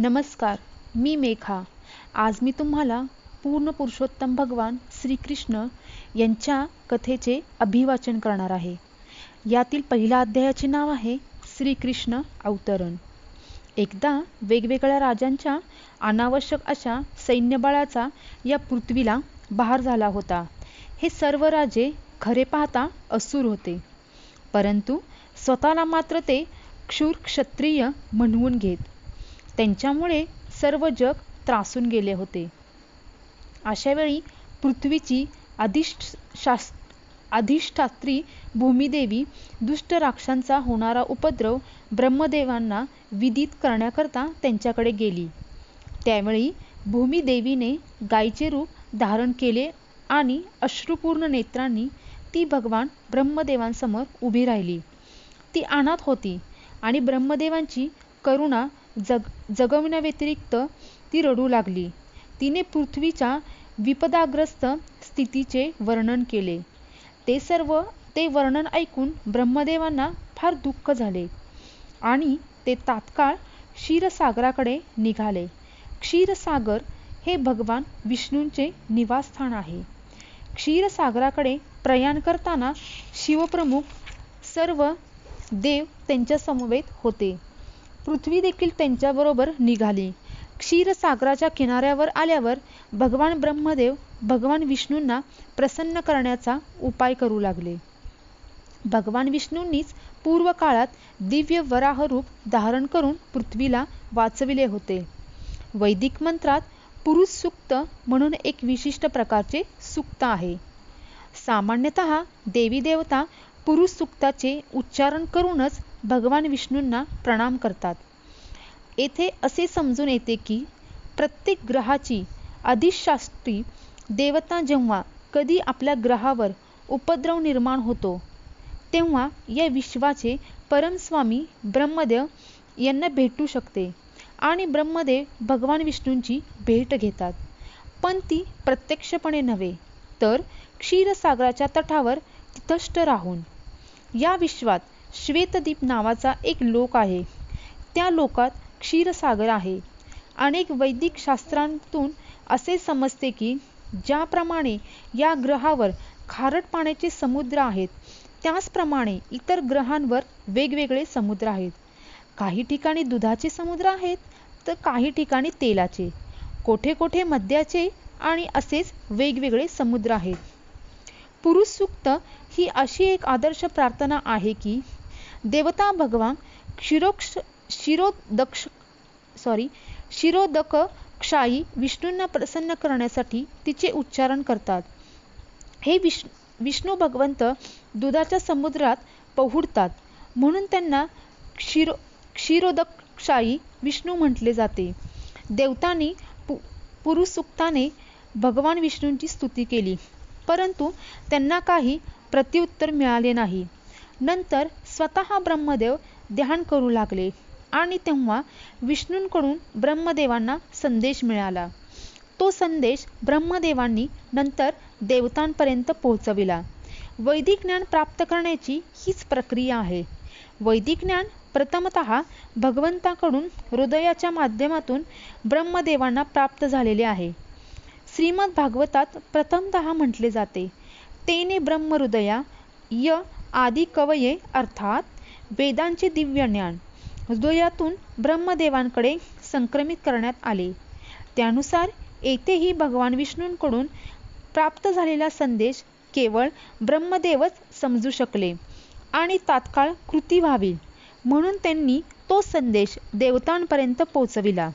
नमस्कार मी मेघा. आज मी तुम्हाला पूर्ण पुरुषोत्तम भगवान श्रीकृष्ण यांच्या कथेचे अभिवाचन करणार आहे. यातील पहिल्या अध्यायाचे नाव आहे श्रीकृष्ण अवतरण. एकदा वेगवेगळ्या राजांच्या अनावश्यक अशा सैन्यबळाचा या पृथ्वीला बहार झाला होता. हे सर्व राजे खरे पाहता असुर होते. परंतु स्वतःला मात्र ते क्षूर क्षत्रिय म्हणवून घेत. त्यांच्यामुळे सर्व जग त्रासून गेले होते. अशावेळी पृथ्वीची अधिष्ठास अधिष्ठात्री भूमिदेवी दुष्ट राक्षांचा होणारा उपद्रव ब्रह्मदेवांना विदित करण्याकरता त्यांच्याकडे गेली. त्यावेळी भूमिदेवीने गायीचे रूप धारण केले आणि अश्रुपूर्ण नेत्रांनी ती भगवान ब्रह्मदेवांसमोर उभी राहिली. ती अनाथ होती आणि ब्रह्मदेवांची करुणा जग जगविण्याव्यतिरिक्त ती रडू लागली. तिने पृथ्वीच्या विपदाग्रस्त स्थितीचे वर्णन केले. ते सर्व ते वर्णन ऐकून ब्रह्मदेवांना फार दुःख झाले आणि ते तात्काळ क्षीरसागराकडे निघाले. क्षीरसागर हे भगवान विष्णूंचे निवासस्थान आहे. क्षीरसागराकडे प्रयाण करताना शिवप्रमुख सर्व देव त्यांच्या समवेत होते. पृथ्वी देखील त्यांच्याबरोबर निघाली. क्षीरसागराच्या किनाऱ्यावर आल्यावर भगवान ब्रह्मदेव भगवान विष्णूंना प्रसन्न करण्याचा उपाय करू लागले. भगवान विष्णूंनीच पूर्व काळात दिव्य वराह रूप धारण करून पृथ्वीला वाचविले होते. वैदिक मंत्रात पुरुष सुक्त म्हणून एक विशिष्ट प्रकारचे सुक्त आहे. सामान्यतः देवी देवता पुरुष सुक्ताचे उच्चारण करूनच भगवान विष्णूंना प्रणाम करतात. येथे असे समजून येते की प्रत्येक ग्रहाची अधिशास्त्री देवता जेव्हा कधी आपल्या ग्रहावर उपद्रव निर्माण होतो तेव्हा या विश्वाचे परमस्वामी ब्रह्मदेव यांना भेटू शकते आणि ब्रह्मदेव भगवान विष्णूंची भेट घेतात. पण ती प्रत्यक्षपणे नव्हे तर क्षीरसागराच्या तटावर तिथष्ट राहून. या विश्वात श्वेतदीप नावाचा एक लोक आहे. त्या लोकात क्षीरसागर आहे. अनेक वैदिक शास्त्रांतून असे समजते की ज्याप्रमाणे या ग्रहावर खारट पाण्याचे समुद्र आहेत त्याचप्रमाणे इतर ग्रहांवर वेगवेगळे समुद्र आहेत. काही ठिकाणी दुधाचे समुद्र आहेत तर काही ठिकाणी तेलाचे. कोठे कोठे मद्याचे आणि असेच वेगवेगळे समुद्र आहेत. पुरुष सूक्त ही अशी एक आदर्श प्रार्थना आहे की देवता भगवान क्षिरोक्ष शिरोदक्ष सॉरी शिरोदक क्षाई विष्णूंना प्रसन्न करण्यासाठी तिचे उच्चारण करतात. हे विष विष्णू भगवंत दुधाच्या समुद्रात पहुडतात. म्हणून त्यांना क्षीरो क्षीरोदक्षाई विष्णू म्हटले जाते. देवतांनी पु पुरुषुक्ताने भगवान विष्णूंची स्तुती केली. परंतु त्यांना काही प्रत्युत्तर मिळाले नाही. नंतर स्वतः ब्रह्मदेव ध्यान करू लागले. आणि तेव्हा विष्णूंकडून ब्रह्मदेवांना संदेश मिळाला. तो संदेश ब्रह्मदेवांनी नंतर देवतांपर्यंत पोहोचविला. वैदिक ज्ञान प्राप्त करण्याची हीच प्रक्रिया आहे. वैदिक ज्ञान प्रथमत भगवंताकडून हृदयाच्या माध्यमातून ब्रह्मदेवांना प्राप्त झालेले आहे. श्रीमद भागवतात प्रथमत म्हटले जाते तेने ब्रह्महृदया य आदी कवये अर्थात वेदांचे दिव्य ज्ञान हृदयातून ब्रह्मदेवांकडे संक्रमित करण्यात आले. त्यानुसार येथेही भगवान विष्णूंकडून प्राप्त झालेला संदेश केवळ ब्रह्मदेवच समजू शकले आणि तात्काळ कृती व्हावी म्हणून त्यांनी तो संदेश देवतांपर्यंत पोचविला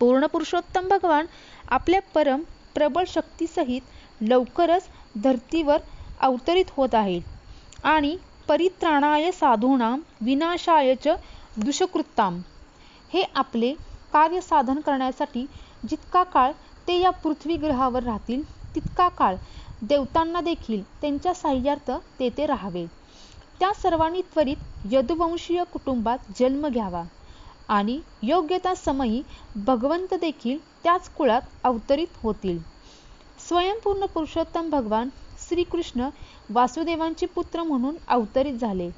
पूर्ण पुरुषोत्तम भगवान आपल्या परम प्रबळ शक्तीसहित लवकरच धर्तीवर अवतरित होत आहेत. आणि परित्राणाय साधूनाम विनाशाय च दुष्कृत्ताम हे आपले कार्य साधन करण्यासाठी जितका काळ ते या पृथ्वी ग्रहावर राहतील तितका काळ देवतांना देखील त्यांच्या साह्यार्थ तेथे राहावे. त्या सर्वांनी त्वरित यदुवंशीय कुटुंबात जन्म घ्यावा आणि योग्यता समयी भगवंत देखील त्याच कुळात अवतरित होतील. स्वयंपूर्ण पुरुषोत्तम भगवान श्रीकृष्ण वासुदेवांचे पुत्र म्हणून अवतरित झाले.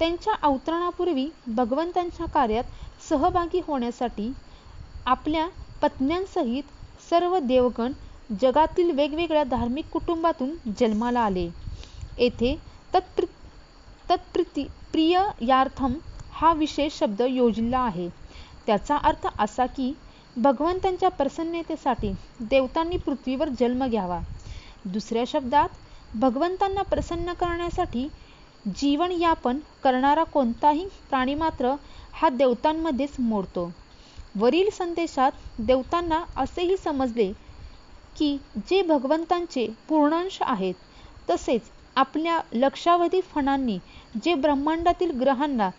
त्यांच्या अवतरणापूर्वी भगवंतांच्या कार्यात सहभागी होण्यासाठी आपल्या पत्न्यांसहित सर्व देवगण जगातील वेगवेगळ्या धार्मिक कुटुंबातून जन्माला आले. येथे तत्प्रि तत्प्रिती प्रिययार्थम हा विशेष शब्द योजिला आहे. त्याचा अर्थ असा की भगवंतांच्या प्रसन्नतेसाठी देवतांनी पृथ्वीवर जन्म घ्यावा. दुसऱ्या शब्दात भगवंतांना प्रसन्न करण्यासाठी जीवनयापन करणारा कोणताही प्राणी मात्र हा देवतांमध्येच मोडतो. वरील संदेशात देवतांना असेही समजले की जे भगवंतांचे पूर्णांश आहेत तसेच आपल्या लक्षावधी फणांनी जे ब्रह्मांडातील ग्रहांना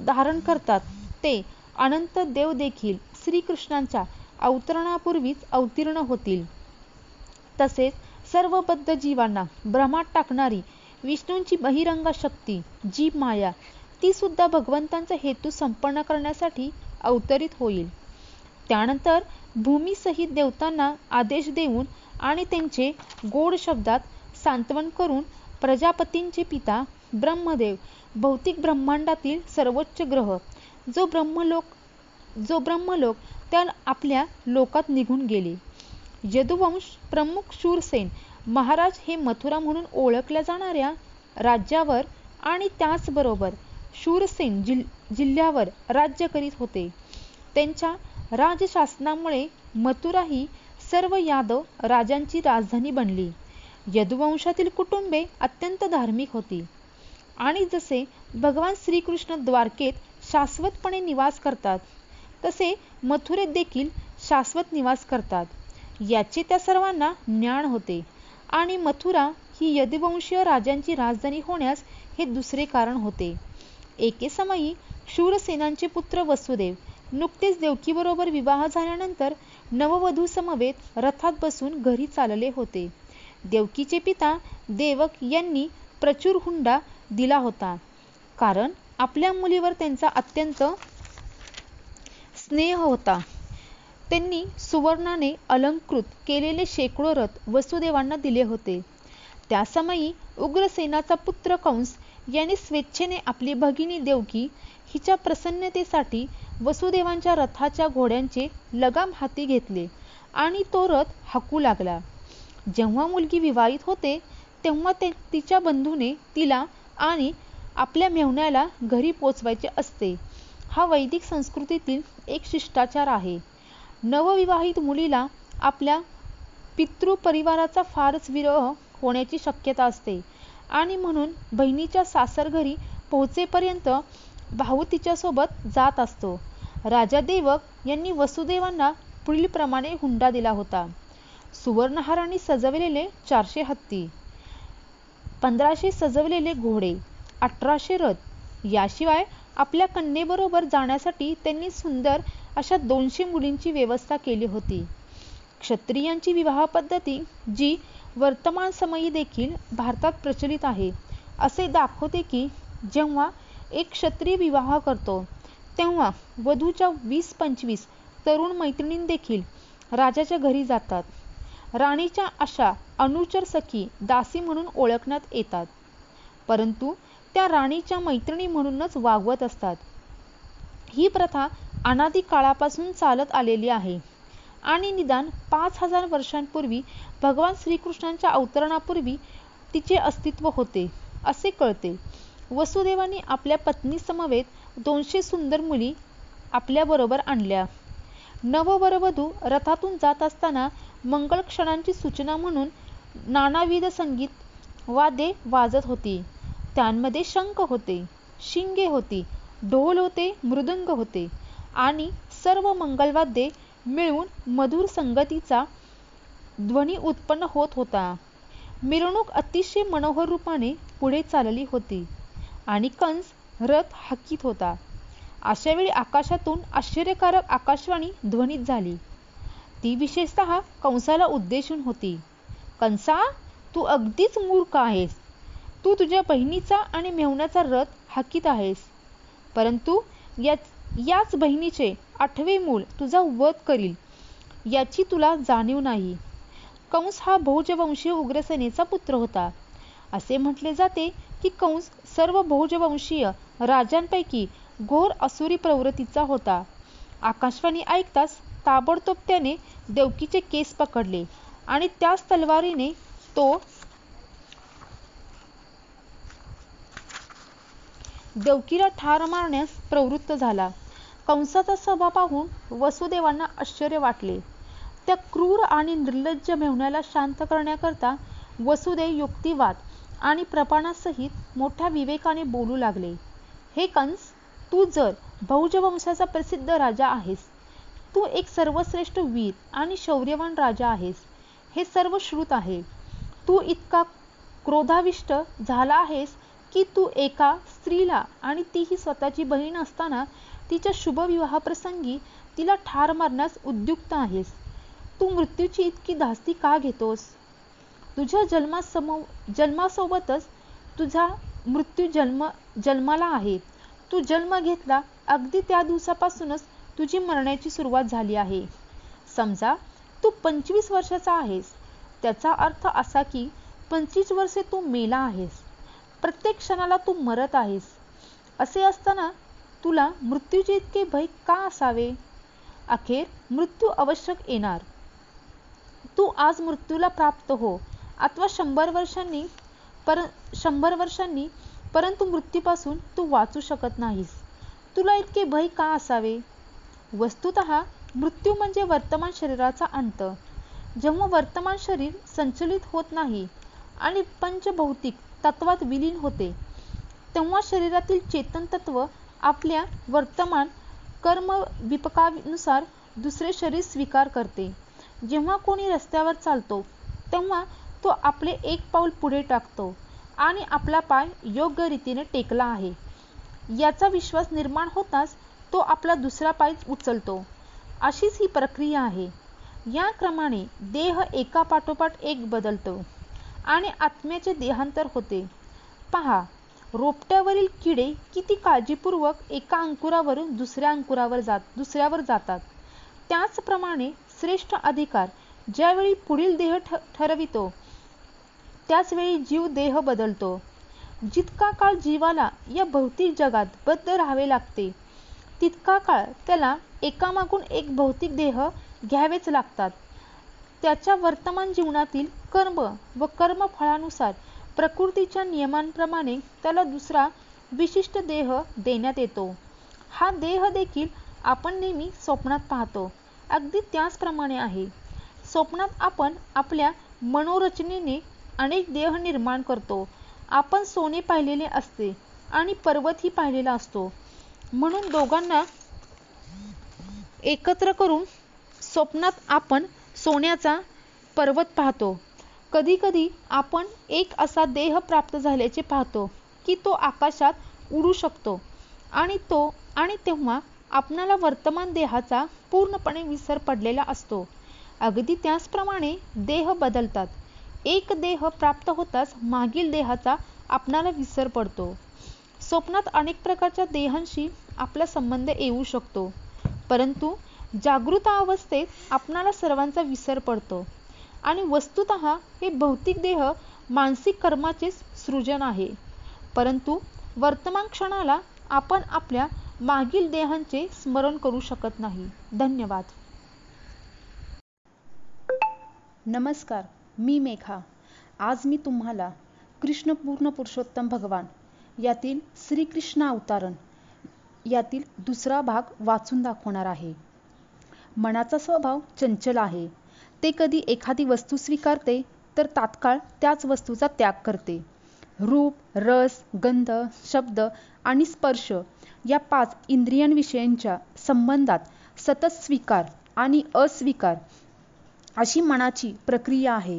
धारण करतात ते अनंत देव देखील श्रीकृष्णांच्या अवतरणापूर्वीच अवतीर्ण होतील. तसेच सर्व बद्ध जीवांना भ्रमात टाकणारी विष्णूंची बहिरंग शक्ती जी माया ती सुद्धा भगवंतांचा हेतू संपन्न करण्यासाठी अवतरित होईल. त्यानंतर भूमीसहित देवतांना आदेश देऊन आणि त्यांचे गोड शब्दात सांत्वन करून प्रजापतींचे पिता ब्रह्मदेव भौतिक ब्रह्मांडातील सर्वोच्च ग्रह जो ब्रह्मलोक जो ब्रह्मलोक त्या आपल्या लोकात निघून गेले. यदुवंश प्रमुख शूरसेन महाराज हे मथुरा म्हणून ओळखल्या जाणाऱ्या राज्यावर आणि त्याचबरोबर शूरसेन जिल जिल्ह्यावर राज्य करीत होते. त्यांच्या राजशासनामुळे मथुरा ही सर्व यादव राजांची राजधानी बनली. यदुवंशातील कुटुंबे अत्यंत धार्मिक होती. आणि जसे भगवान श्रीकृष्ण द्वारकेत शाश्वतपणे निवास करतात तसे मथुरेत देखील शाश्वत निवास करतात. याचे त्या सर्वांना ज्ञान होते. आणि मथुरा ही यदुवंशीय राजांची राजधानी होण्यास हे दुसरे कारण होते. एके समयी शूरसेनांचे पुत्र वसुदेव नुकतेच देवकीबरोबर विवाह झाल्यानंतर नववधू समवेत रथात बसून घरी चालले होते. देवकीचे पिता देवक यांनी प्रचूर हुंडा दिला होता. कारण आपल्या मुलीवर त्यांचा अत्यंत स्नेह होता. त्यांनी सुवर्णाने अलंकृत केलेले शेकडो रथ वसुदेवांना दिले होते. त्यासमयी उग्रसेनाचा पुत्र कंस याने स्वेच्छेने आपली भगिनी देवकी हिच्या प्रसन्नतेसाठी वसुदेवांच्या रथाच्या घोड्यांचे लगाम हाती घेतले आणि तो रथ हाकू लागला. जेव्हा मुलगी विवाहित होते तेव्हा ते तिच्या बंधूने तिला आणि आपल्या मेहुण्याला घरी पोचवायचे असते. हा वैदिक संस्कृतीतील एक शिष्टाचार आहे. नवविवाहित मुलीला आपल्या पितृपरिवाराचा फारच विरह होण्याची शक्यता असते. आणि म्हणून बहिणीच्या सासरघरी पोहोचेपर्यंत भाऊ तिच्यासोबत जात असतो. राजा देवक यांनी वसुदेवांना पुढीलप्रमाणे हुंडा दिला होता. सुवर्णहाराने सजवलेले चारशे हत्ती पंधराशे सजवलेले घोडे अठराशे रथ याशिवाय आपल्या कन्येबरोबर जाण्यासाठी त्यांनी सुंदर अशा दोनशे मुलींची व्यवस्था केली होती. क्षत्रियांची विवाह पद्धती जी वर्तमान समयी देखील भारतात प्रचलित आहे असे दाखवते की जेव्हा एक क्षत्रिय विवाह करतो तेव्हा वधूच्या वीस पंचवीस तरुण मैत्रिणी देखील राजाच्या घरी जातात. राणीच्या अशा अनुचर सखी दासी म्हणून ओळखण्यात येतात. परंतु त्या राणीच्या मैत्रिणी म्हणूनच वागवत असतात. ही प्रथा अनादी काळापासून चालत आलेली आहे. आणि निदान पाच हजार वर्षांपूर्वी भगवान श्रीकृष्णांच्या अवतरणापूर्वी तिचे अस्तित्व होते असे कळते. वसुदेवाने आपल्या पत्नी समवेत दोनशे सुंदर मुली आपल्याबरोबर आणल्या. नववरवधू रथातून जात असताना मंगल क्षणांची सूचना म्हणून नानाविध संगीत वादे वाजत होती. त्यांमध्ये शंख होते शिंगे होती ढोल होते मृदंग होते. आणि सर्व मंगलवाद्ये मिळून मधुर संगतीचा ध्वनी उत्पन्न होत होता. मिरवणूक अतिशय मनोहर रूपाने पुढे चालली होती आणि कंस रथ हाकीत होता. अशा वेळी आकाशातून आश्चर्यकारक आकाशवाणी ध्वनित झाली. ती विशेषतः कंसाला उद्देशून होती. कंसा तू अगदीच मूर्ख आहेस. तू तुझ्या बहिणीचा आणि मेहुण्याचा रथ हाकीत आहेस. परंतु या याच बहिणीचे आठवे मूल तुझा वध करील. याची तुला जाणीव नाही. कंस हा भोजवंशीय उग्रसेनेचा पुत्र होता. असे म्हटले जाते की कंस सर्व भोजवंशीय राजांपैकी घोर असुरी प्रवृत्तीचा होता. आकाशवाणी ऐकताच ताबडतोब त्याने देवकीचे केस पकडले आणि त्याच तलवारीने तो देवकीला ठार मारण्यास प्रवृत्त झाला. कंसाचा सभा पाहून वसुदेवांना आश्चर्य वाटले. त्या क्रूर आणि निर्लज्ज मेहुण्याला शांत करण्याकरता वसुदेव युक्तिवाद आणि प्रपाणासहित मोठ्या विवेकाने बोलू लागले हे कंस तू जर भौजवंशाचा प्रसिद्ध राजा आहेस तू एक सर्वश्रेष्ठ वीर आणि शौर्यवान राजा आहेस हे सर्व श्रुत आहे. तू इतका क्रोधाविष्ट झाला आहेस की तू एका स्त्रीला आणि तीही स्वतःची बहीण असताना तिच्या शुभविवाहप्रसंगी तिला ठार मारण्यास उद्युक्त आहेस. तू मृत्यूची इतकी धास्ती का घेतोस? तुझ्या जन्मासमो जन्मासोबतच तुझा मृत्यू जन्म जन्माला आहे. तू जन्म घेतला अगदी त्या दिवसापासूनच तुझी मरण्याची सुरुवात झाली आहे. समजा तू पंचवीस वर्षाचा आहेस. त्याचा अर्थ असा की पंचवीस वर्षे तू मेला आहेस. प्रत्येक क्षणाला तू मरत आहेस. असे असताना तुला मृत्यूचे इतके भय का असावे? अखेर मृत्यू आवश्यक येणार. तू आज मृत्यूला प्राप्त हो. अथवा शंभर वर्षांनी पर शंभर वर्षांनी परंतु मृत्यूपासून तू वाचू शकत नाहीस. तुला इतके भय का असावे? वस्तुत मृत्यू म्हणजे वर्तमान शरीराचा अंत. जेव्हा वर्तमान शरीर संचलित होत नाही आणि पंचभौतिक तत्वात विलीन होते. तेव्हा शरीरातील चेतन तत्व आपल्या वर्तमान कर्म विपकानुसार दुसरे शरीर स्वीकार करते. जेव्हा कोणी रस्त्यावर चालतो तेव्हा तो आपले एक पाऊल पुढे टाकतो आणि आपला पाय योग्य रीतीने टेकला आहे. याचा विश्वास निर्माण होताच तो आपला दुसरा पाय उचलतो. अशीच ही प्रक्रिया आहे. या क्रमाने देह एका पाठोपाठ एक बदलतो आणि आत्म्याचे देहांतर होते. पहा रोपट्यावरील किडे किती काळजीपूर्वक एका अंकुरावरून दुसऱ्या अंकुरावर जात दुसऱ्यावर जातात. त्याचप्रमाणे श्रेष्ठ अधिकार ज्यावेळी पुढील देह ठरवितो त्याचवेळी जीव देह बदलतो. जितका काळ जीवाला या भौतिक जगात बद्ध राहावे लागते तितका काळ त्याला एकामागून एक भौतिक देह घ्यावेच लागतात. त्याच्या वर्तमान जीवनातील कर्म व कर्मफळानुसार प्रकृतीच्या नियमांप्रमाणे त्याला दुसरा विशिष्ट देह देण्यात येतो. हा देह देखील आपण नेहमी स्वप्नात पाहतो. अगदी त्याचप्रमाणे आहे. स्वप्नात आपण आपल्या मनोरचनेने अनेक देह निर्माण करतो. आपण सोने पाहिलेले असते आणि पर्वतही पाहिलेला असतो. म्हणून दोघांना एकत्र करून स्वप्नात आपण सोन्याचा पर्वत पाहतो. कधी कधी आपण एक असा देह प्राप्त झाल्याचे पाहतो की तो आकाशात उडू शकतो. आणि तो आणि तेव्हा आपणाला वर्तमान देहाचा पूर्णपणे विसर पडलेला असतो. अगदी त्याचप्रमाणे देह बदलतात. एक देह प्राप्त होताच मागील देहाचा आपणाला विसर पडतो. स्वप्नात अनेक प्रकारच्या देहांशी आपला संबंध येऊ शकतो. परंतु जागृत अवस्थेत आपणाला सर्वांचा विसर पडतो. आणि वस्तुत हे भौतिक देह मानसिक कर्माचे सृजन आहे. परंतु वर्तमान क्षणाला आपण आपल्या मागील देहांचे स्मरण करू शकत नाही. धन्यवाद. नमस्कार मी मेघा. आज मी तुम्हाला कृष्णपूर्ण पुरुषोत्तम भगवान यातील श्रीकृष्ण अवतारण यातील दुसरा भाग वाचून दाखवणार आहे. मनाचा स्वभाव चंचल आहे. ते कधी एखादी वस्तू स्वीकारते तर तात्काळ त्याच वस्तूचा त्याग करते. रूप रस गंध शब्द आणि स्पर्श या पाच इंद्रियांविषयींच्या संबंधात सतत स्वीकार आणि अस्वीकार अशी मनाची प्रक्रिया आहे.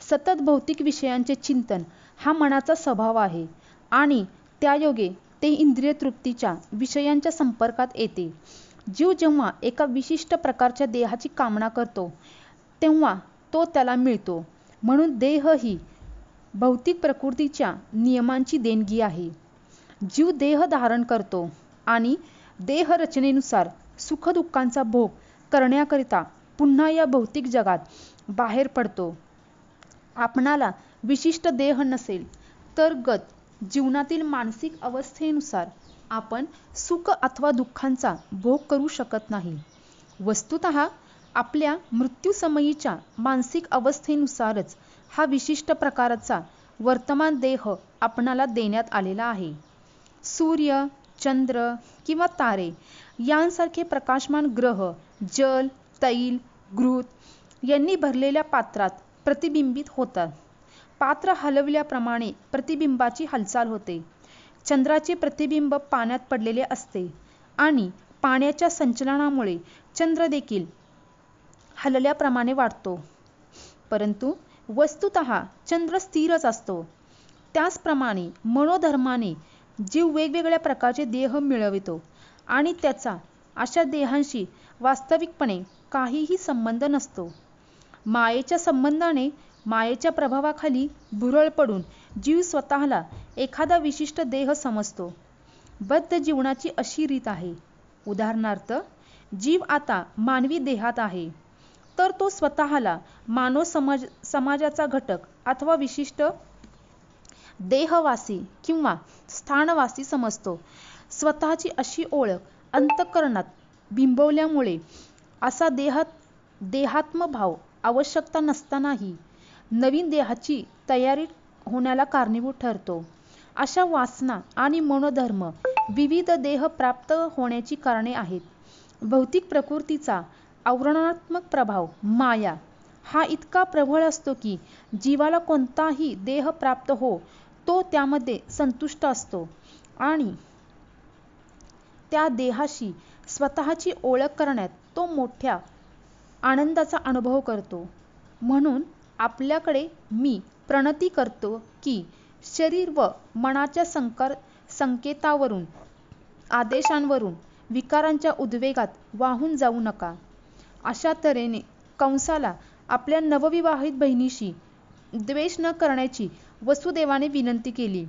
सतत भौतिक विषयांचे चिंतन हा मनाचा स्वभाव आहे आणि त्यायोगे ते इंद्रिय तृप्तीच्या विषयांच्या संपर्कात येते. जीव जेव्हा एका विशिष्ट प्रकारच्या देहाची कामना करतो तेव्हा तो त्याला मिळतो. म्हणून देह ही भौतिक प्रकृतीच्या नियमांची देणगी आहे. जीव देह धारण करतो आणि देह रचनेनुसार सुखदुःखांचा भोग करण्याकरिता पुन्हा या भौतिक जगात बाहेर पडतो. आपणाला विशिष्ट देह नसेल तर गत जीवनातील मानसिक अवस्थेनुसार आपण सुख अथवा दुःखांचा भोग करू शकत नाही. वस्तुत आपल्या मृत्यूसमयीच्या मानसिक अवस्थेनुसारच हा विशिष्ट प्रकाराचा वर्तमान देह आपणाला देण्यात आलेला आहे. सूर्य चंद्र किंवा तारे यांसारखे प्रकाशमान ग्रह जल तैल घृत यांनी भरलेल्या पात्रात प्रतिबिंबित होतात. पात्र हलवल्याप्रमाणे प्रतिबिंबाची हालचाल होते. चंद्राचे प्रतिबिंब पाण्यात पडलेले असते आणि पाण्याच्या संचलनामुळे चंद्र देखील हलल्याप्रमाणे वाढतो. परंतु वस्तुत चंद्र स्थिरच असतो. त्याचप्रमाणे मनोधर्माने जीव वेगवेगळ्या प्रकारचे देह मिळवितो आणि त्याचा अशा देहांशी वास्तविकपणे काहीही संबंध नसतो. मायेच्या संबंधाने मायेच्या प्रभावाखाली भुरळ पडून जीव स्वतःला एखादा विशिष्ट देह समजतो. बद्ध जीवनाची अशी रीत आहे. उदाहरणार्थ जीव आता मानवी देहात आहे. तर तो स्वतःला मानव समाज समाजाचा घटक अथवा विशिष्ट देहवासी किंवा स्थानवासी समजतो. स्वतःची अशी ओळख अंतकरणात बिंबवल्यामुळे असा देहात देहात्मभाव आवश्यकता नसतानाही नवीन देहाची तयारी होण्याला कारणीभूत ठरतो. अशा वासना आणि मनोधर्म विविध देह प्राप्त होण्याची कारणे आहेत. भौतिक प्रकृतीचा आवरणात्मक प्रभाव माया हा इतका प्रबळ असतो की जीवाला कोणताही देह प्राप्त हो तो त्यामध्ये संतुष्ट असतो. आणि त्या देहाशी स्वतःची ओळख करण्यात तो मोठ्या आनंदाचा अनुभव करतो. म्हणून आपल्याकडे मी प्रणती करतो की शरीर व मनाच्या संकर संकेतावरून आदेशांवरून विकारांच्या उद्वेगात वाहून जाऊ नका. अशा तऱ्हेने कंसाला आपल्या नवविवाहित बहिणीशी द्वेष न करण्याची वसुदेवाने विनंती केली.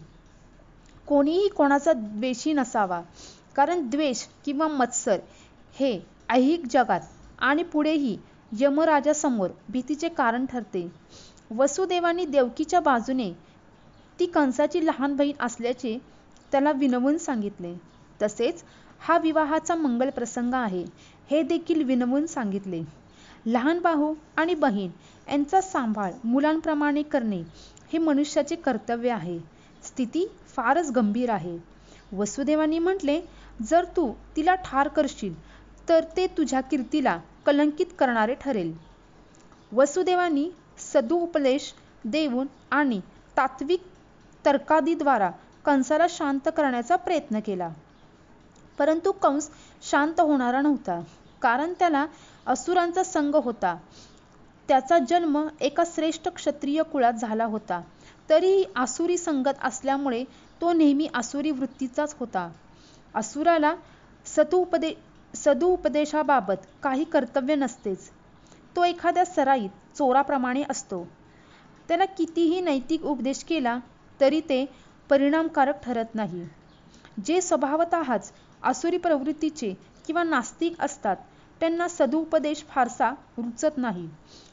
कोणीही कोणाचा द्वेषी नसावा कारण द्वेष किंवा मत्सर हे ऐहिक जगात आणि पुढेही यमराजासमोर भीतीचे कारण ठरते. वसुदेवानी देवकीच्या बाजूने ती कंसाची लहान बहीण असल्याचे त्याला विनवून सांगितले. तसेच हा विवाहाचा मंगल प्रसंग आहे. हे देखील विनवून सांगितले. लहान भाऊ आणि बहीण यांचा सांभाळ मुलांप्रमाणे करणे हे मनुष्याचे कर्तव्य आहे. स्थिती फारच गंभीर आहे. वसुदेवानी म्हटले जर तू तिला ठार करशील तर ते तुझ्या कीर्तीला कलंकित करणारे ठरेल. वसुदेवानी सदुपदेश देऊन आणि तात्विक तर्कादीद्वारा कंसाला शांत करण्याचा प्रयत्न केला. परंतु कंस शांत होणारा नव्हता. कारण त्याला असुरांचा संघ होता. त्याचा जन्म एका श्रेष्ठ क्षत्रिय कुळात झाला होता. तरीही आसुरी संगत असल्यामुळे तो नेहमी आसुरी वृत्तीचाच होता. असुराला सतुपदे सदुपदेशाबाबत काही कर्तव्य नसतेच. तो एखाद्या सराईत चोराप्रमाणे असतो. त्याला कितीही नैतिक उपदेश केला तरी ते परिणामकारक ठरत नाही. जे स्वभावतःच आसुरी प्रवृत्तीचे किंवा नास्तिक असतात त्यांना सदुपदेश फारसा रुचत नाही.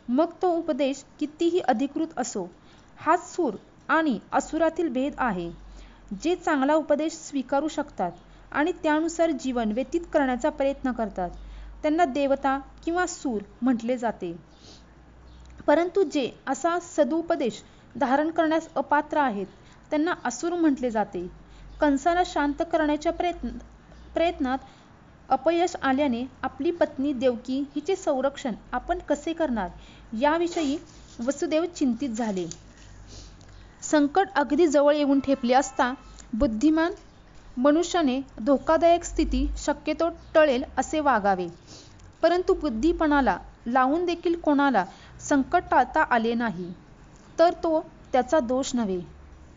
मग तो उपदेश कितीही अधिकृत असो हाच सूर आणि असुरातील भेद आहे. जे चांगला उपदेश स्वीकारू शकतात आणि त्यानुसार जीवन व्यतीत करण्याचा प्रयत्न करतात त्यांना देवता किंवा सूर म्हटले जाते. परंतु जे असा सदुपदेश धारण करण्यास अपात्र आहेत त्यांना असुर म्हटले जाते. कंसाला शांत करण्याच्या प्रयत्न प्रयत्नात अपयश आल्याने आपली पत्नी देवकी हिचे संरक्षण आपण कसे करणार? याविषयी वसुदेव चिंतित झाले. संकट अगदी जवळ येऊन ठेपले असता बुद्धिमान मनुष्याने धोकादायक स्थिती शक्यतो टळेल असे वागावे. परंतु बुद्धीपणाला लावून देखील कोणाला संकट टाळता आले नाही तर तो त्याचा दोष नव्हे.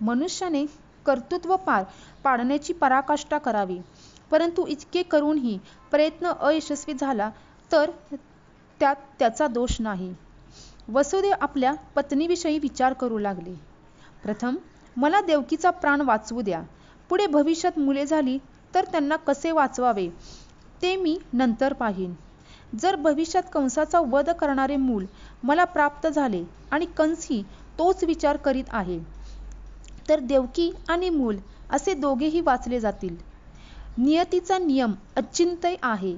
मनुष्याने कर्तृत्व पार पाडण्याची पराकाष्ठा करावी. परंतु इतके करूनही प्रयत्न अयशस्वी झाला तर त्यात त्याचा दोष नाही. वसुदेव आपल्या पत्नीविषयी विचार करू लागले. प्रथम मला देवकीचा प्राण वाचवू द्या. पुढे भविष्यात मुले झाली तर त्यांना कसे वाचवावे ते मी नंतर पाहीन. जर भविष्यात कंसाचा वध करणारे मूल मला प्राप्त झाले आणि कंसही तोच विचार करीत आहे तर देवकी आणि मूल असे दोघेही वाचले जातील. नियतीचा नियम अचिंत्य आहे.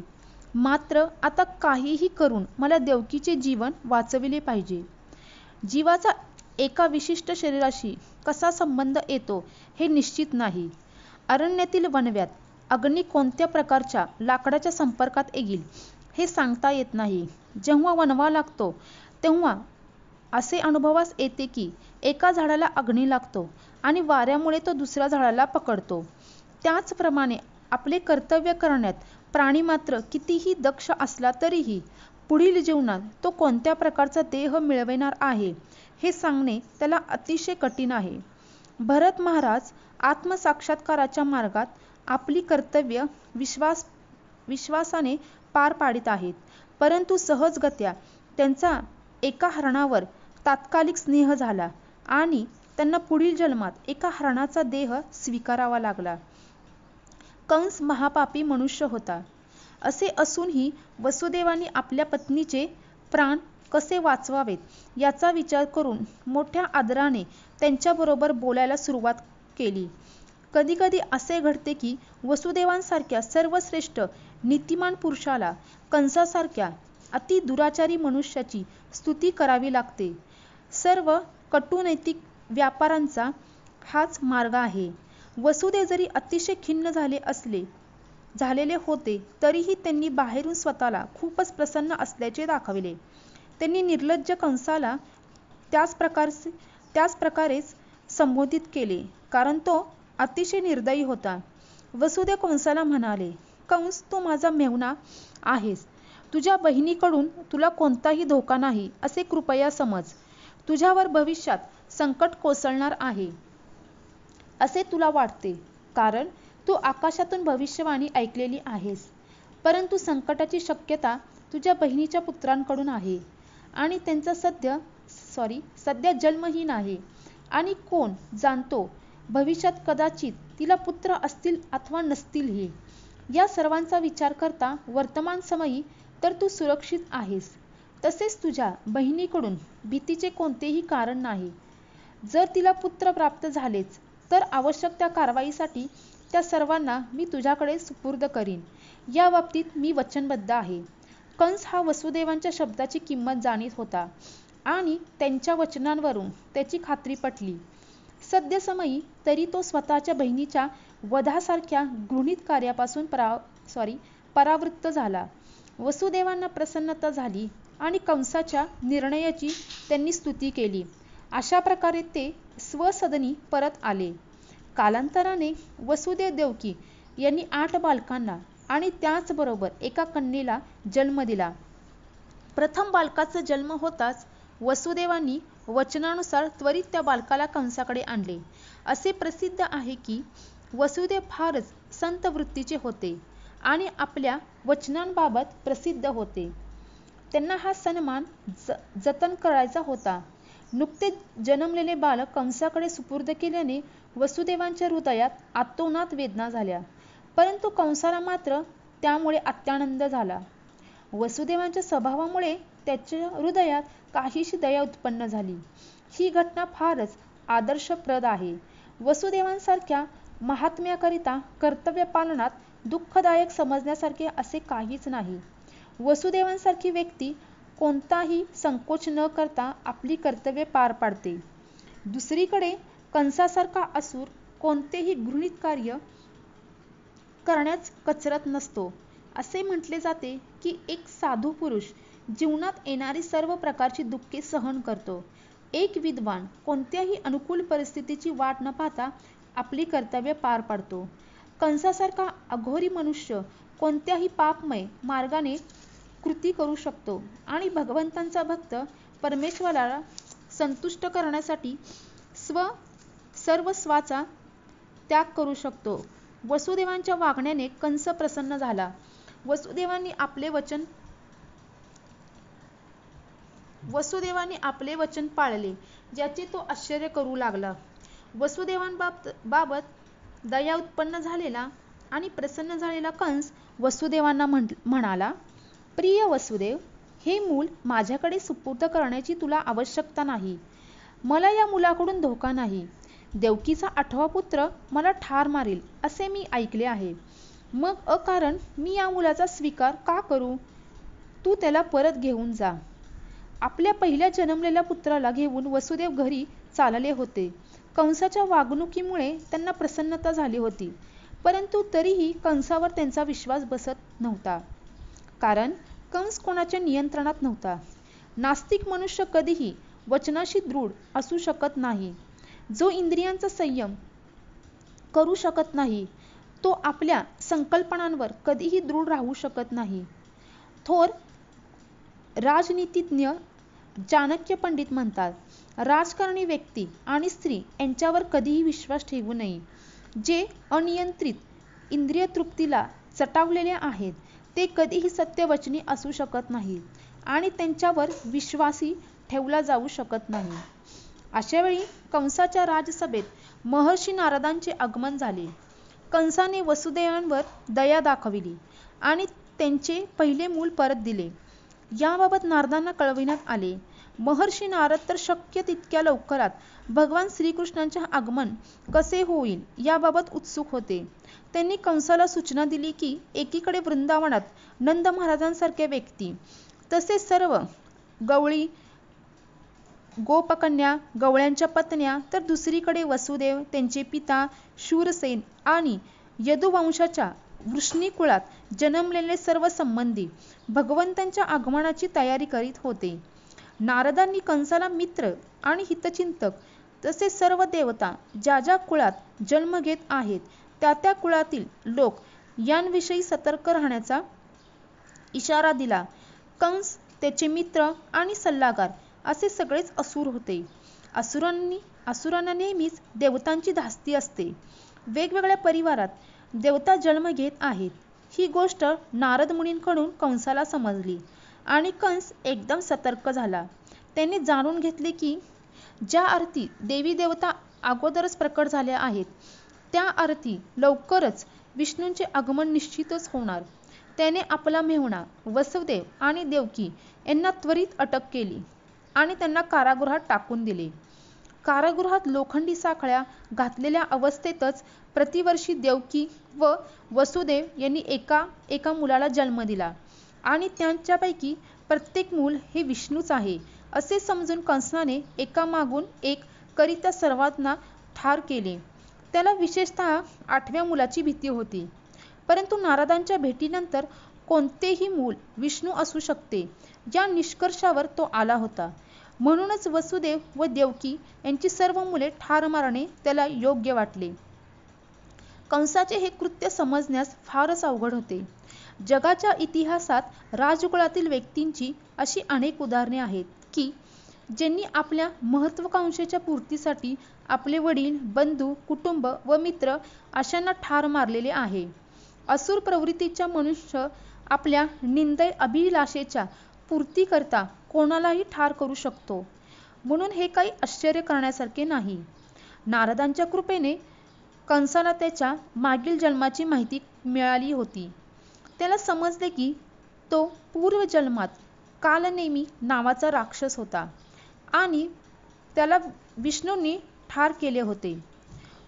मात्र आता काहीही करून मला देवकीचे जीवन वाचविले पाहिजे. जीवाचा एका विशिष्ट शरीराशी कसा संबंध येतो हे निश्चित नाही. अरण्यातील वनव्यात अग्नी कोणत्या प्रकारच्या लाकडाच्या संपर्कात येईल हे सांगता येत नाही. जेव्हा वनवा लागतो तेव्हा असे अनुभवास येते की एका झाडाला अग्नी लागतो आणि वाऱ्यामुळे तो दुसऱ्या झाडाला पकडतो. त्याचप्रमाणे आपले कर्तव्य करण्यात प्राणी मात्र कितीही दक्ष असला तरीही पुढील जीवनात तो कोणत्या प्रकारचा देह मिळविणार आहे हे सांगणे त्याला अतिशय कठीण आहे. भरत महाराज आत्मसाक्षात्काराच्या मार्गात आपली कर्तव्य विश्वास विश्वासाने पार पाडित आहेत. परंतु सहजगत्या त्यांचा एका हरणावर तात्कालिक स्नेह झाला आणि त्यांना पुढील जन्मात एका हरणाचा देह स्वीकारावा लागला. कंस महापापी मनुष्य होता. असे असूनही वसुदेवानी आपल्या पत्नीचे प्राण कसे वाचवावेत याचा विचार करून मोठ्या आदराने त्यांच्याबरोबर बोलायला सुरुवात केली. कधी कधी असे घडते की वसुदेवांसारख्या सर्वश्रेष्ठ नीतिमान पुरुषाला कंसासारख्या अति दुराचारी मनुष्याची स्तुती करावी लागते. सर्व कटुनैतिक व्यापारांचा हाच मार्ग आहे. वसुदेव जरी अतिशय खिन्न झाले असले झालेले होते तरीही त्यांनी बाहेरून स्वतःला खूपच प्रसन्न असल्याचे दाखविले. त्यांनी निर्लज्ज कंसाला त्याच प्रकारचे त्याच प्रकारेच संबोधित केले कारण तो अतिशय निर्दयी होता. वसुदेव कंसाला म्हणाले कंस तू माझा मेहुणा आहेस. तुझ्या बहिणीकडून तुला कोणताही धोका नाही असे कृपया समज. तुझ्यावर भविष्यात संकट कोसळणार आहे. असे तुला वाटते. कारण तू आकाशातून भविष्यवाणी ऐकलेली आहेस. परंतु संकटाची शक्यता तुझ्या बहिणीच्या पुत्रांकडून आहे. आणि त्यांचा सध्या सॉरी सध्या जन्महीन आहे. आणि कोण जाणतो भविष्यात कदाचित तिला पुत्र असतील अथवा नसतीलही या सर्वांचा विचार करता वर्तमान समयी तर तू सुरक्षित आहेस. तसेच तुझ्या बहिणीकडून भीतीचे कोणतेही कारण नाही. जर तिला पुत्र प्राप्त झालेच तर आवश्यक त्या कारवाईसाठी त्या सर्वांना मी तुझ्याकडे सुपूर्द करीन. या बाबतीत मी वचनबद्ध आहे. कंस हा वसुदेवांच्या शब्दाची किंमत जाणीत होता आणि त्यांच्या वचनांवरून त्याची खात्री पटली. सद्यसमयी तरी तो स्वतःच्या बहिणीच्या वधासारख्या गृहित कार्यापासून परा सॉरी परावृत्त झाला. वसुदेवांना प्रसन्नता झाली आणि कंसाच्या निर्णयाची त्यांनी स्तुती केली. अशा प्रकारे ते स्वसदनी परत आले. कालांतराने वसुदेव देवकी यांनी आठ बालकांना आणि त्याचबरोबर एका कन्येला जन्म दिला. प्रथम बालकाचा जन्म होताच वसुदेवांनी वचनानुसार त्वरित त्या बालकाला कंसाकडे आणले. असे प्रसिद्ध आहे की वसुदेव फारच संत वृत्तीचे होते आणि आपल्या वचनांबाबत प्रसिद्ध होते. त्यांना हा सन्मान ज जतन करायचा होता. नुकतेच जन्मलेले बालक कंसाकडे सुपूर्द केल्याने वसुदेवांच्या हृदयात आतोनात वेदना झाल्या. परंतु कंसाला मात्र त्यामुळे अत्यानंद झाला. वसुदेवांच्या स्वभावामुळे त्याच्या हृदयात काहीशी दया उत्पन्न झाली. ही घटना फारच आदर्शप्रद आहे. वसुदेवांसारख्या महात्म्याकरिता कर्तव्य पालनात दुःखदायक समजण्यासारखे असे काहीच नाही. वसुदेवांसारखी व्यक्ती कोणताही संकोच न करता आपली कर्तव्ये पार पाडते. दुसरीकडे कंसासारखा असूर कोणतेही गृहित कार्य करण्यास कचरत नसतो. असे म्हटले जाते की एक साधू पुरुष जीवनात येणारी सर्व प्रकारची दुःखे सहन करतो. एक विद्वान कोणत्याही अनुकूल परिस्थितीची वाट न पाहता आपली कर्तव्य पार पाडतो. कंसासारखा अघोरी मनुष्य कोणत्याही पापमय मार्गाने कृती करू शकतो. आणि भगवंतांचा भक्त परमेश्वराला संतुष्ट करण्यासाठी स्व सर्वस्वाचा त्याग करू शकतो. वसुदेवांच्या वागण्याने कंस प्रसन्न झाला. वसुदेवांनी आपले वचन वसुदेवांनी आपले वचन पाळले ज्याचे तो आश्चर्य करू लागला. वसुदेवांबाबत बाबत दया उत्पन्न झालेला आणि प्रसन्न झालेला कंस वसुदेवांना म्हणाला प्रिय वसुदेव हे मूल माझ्याकडे सुपूर्द करण्याची तुला आवश्यकता नाही. मला या मुलाकडून धोका नाही. देवकीचा आठवा पुत्र मला ठार मारेल असे मी ऐकले आहे. मग अकारण मी या मुलाचा स्वीकार का करू? तू त्याला परत घेऊन जा. आपल्या पहिल्या जन्मलेल्या पुत्राला घेऊन वसुदेव घरी चालले होते. कंसाच्या वागणुकीमुळे त्यांना प्रसन्नता झाली होती. परंतु तरीही कंसावर त्यांचा विश्वास बसत नव्हता. कारण कंस कोणाच्या नियंत्रणात नव्हता. नास्तिक मनुष्य कधीही वचनाशी दृढ असू शकत नाही. जो इंद्रियांचा संयम करू शकत नाही तो आपल्या संकल्पनांवर कधीही दृढ राहू शकत नाही. थोर राजनीतिज्ञ चाणक्य पंडित म्हणतात राजकारणी व्यक्ती आणि स्त्री यांच्यावर कधीही विश्वास ठेवू नये. जे अनियंत्रित इंद्रिय तृप्तीला चटावलेले आहेत ते कधीही सत्यवचनी असू शकत नाही आणि त्यांच्यावर विश्वासी ठेवला जाऊ शकत नाही. अशा वेळी कंसाच्या राजसभेत महर्षी नारदांचे आगमन झाले. कंसाने वसुदेवांवर दया दाखविली आणि त्यांचे पहिले मूल परत दिले. याबाबत नारदांना कळविण्यात आले. महर्षी नारद तर शक्य तितक्या लवकरात. भगवान श्रीकृष्णांचे आगमन कसे होईल याबाबत उत्सुक होते. त्यांनी कंसाला सूचना दिली की एकीकडे वृंदावनात नंद महाराजांसारख्या व्यक्ती तसेच सर्व गवळी गोपकन्या गवळ्यांच्या पत्न्या तर दुसरीकडे वसुदेव त्यांचे पिता शूरसेन आणि यदुवंशाच्या वृष्णी कुळात जन्मलेले सर्व संबंधी भगवंतांच्या आगमनाची तयारी करीत होते. नारदांनी कंसाला मित्र आणि हितचिंतक तसेच सर्व देवता ज्या ज्या कुळात जन्म घेत आहेत त्या त्या कुळातील लोक यांविषयी सतर्क राहण्याचा इशारा दिला. कंस त्याचे मित्र आणि सल्लागार असे सगळेच असुर होते. असुरांनी असुरांना नेहमीच देवतांची धास्ती असते. वेगवेगळ्या परिवारात देवता जन्म घेत आहेत. ही गोष्ट नारद मुनींकडून कंसाला समजली. आणि कंस एकदम सतर्क झाला. त्याने जाणून घेतले की ज्या अर्थी देवी देवता अगोदरच प्रकट झाल्या आहेत त्या अर्थी लवकरच विष्णूंचे आगमन निश्चितच होणार. त्याने आपला मेहुणा वसुदेव आणि देवकी यांना त्वरित अटक केली आणि त्यांना कारागृहात टाकून दिले. कारागृहात लोखंडी साखळ्या घातलेल्या अवस्थेतच प्रतिवर्षी देवकी व वसुदेव यांनी एका एका मुलाला जन्म दिला. आणि त्यांच्यापैकी प्रत्येक मूल हे विष्णूच आहे असे समजून कंसाने एकामागून एक करिता सर्वांना ठार केले. त्याला विशेषतः आठव्या मुलाची भीती होती. परंतु नारदांच्या भेटीनंतर कोणतेही मूल विष्णू असू शकते या निष्कर्षावर तो आला होता. म्हणूनच वसुदेव व देवकी यांची सर्व मुले ठार मारणे त्याला योग्य वाटले. कंसाचे हे कृत्य समजण्यास फारच अवघड होते. जगाच्या इतिहासात राजकुळातील व्यक्तींची अशी अनेक उदाहरणे आहेत की ज्यांनी आपल्या महत्वाकांक्षेच्या पूर्तीसाठी आपले वडील बंधू कुटुंब व मित्र अशांना ठार मारलेले आहे. असुर प्रवृत्तीच्या मनुष्य आपल्या निंदय अभिलाषेच्या पूर्तीकरता कोणालाही ठार करू शकतो. म्हणून हे काही आश्चर्य करण्यासारखे नाही. नारदांच्या कृपेने कंसाला त्याच्या मागील जन्माची माहिती मिळाली होती. त्याला समजले की तो पूर्वजन्मात कालनेमी नावाचा राक्षस होता आणि त्याला विष्णूंनी ठार केले होते.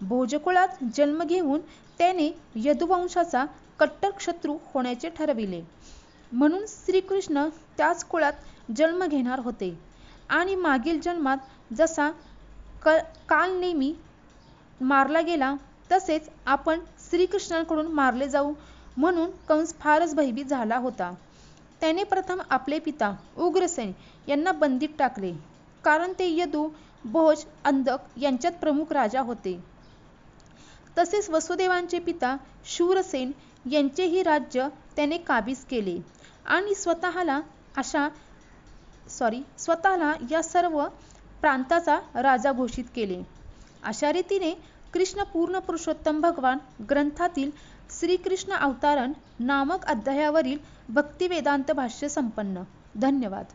भोजकुळात जन्म घेऊन त्याने यदुवंशाचा कट्टर शत्रू होण्याचे ठरविले. म्हणून श्रीकृष्ण त्याच कुळात जन्म घेणार होते आणि मागील जन्मात जसा क काल नेहमी मारला गेला तसेच आपण श्रीकृष्णांकडून मारले जाऊ म्हणून कंस फारच भयभीत झाला होता. त्याने प्रथम आपले पिता उग्रसेन यांना बंदीत टाकले कारण ते यदू भोज अंधक यांच्यात प्रमुख राजा होते. तसेच वसुदेवांचे पिता शूरसेन यांचेही राज्य त्याने काबीज केले आणि स्वतःला अशा सॉरी स्वतःला या सर्व प्रांताचा राजा घोषित केले. अशा रीतीने कृष्ण पूर्ण पुरुषोत्तम भगवान ग्रंथातील श्रीकृष्ण अवतारण नामक अध्यायावरील भक्तिवेदांत भाष्य संपन्न. धन्यवाद.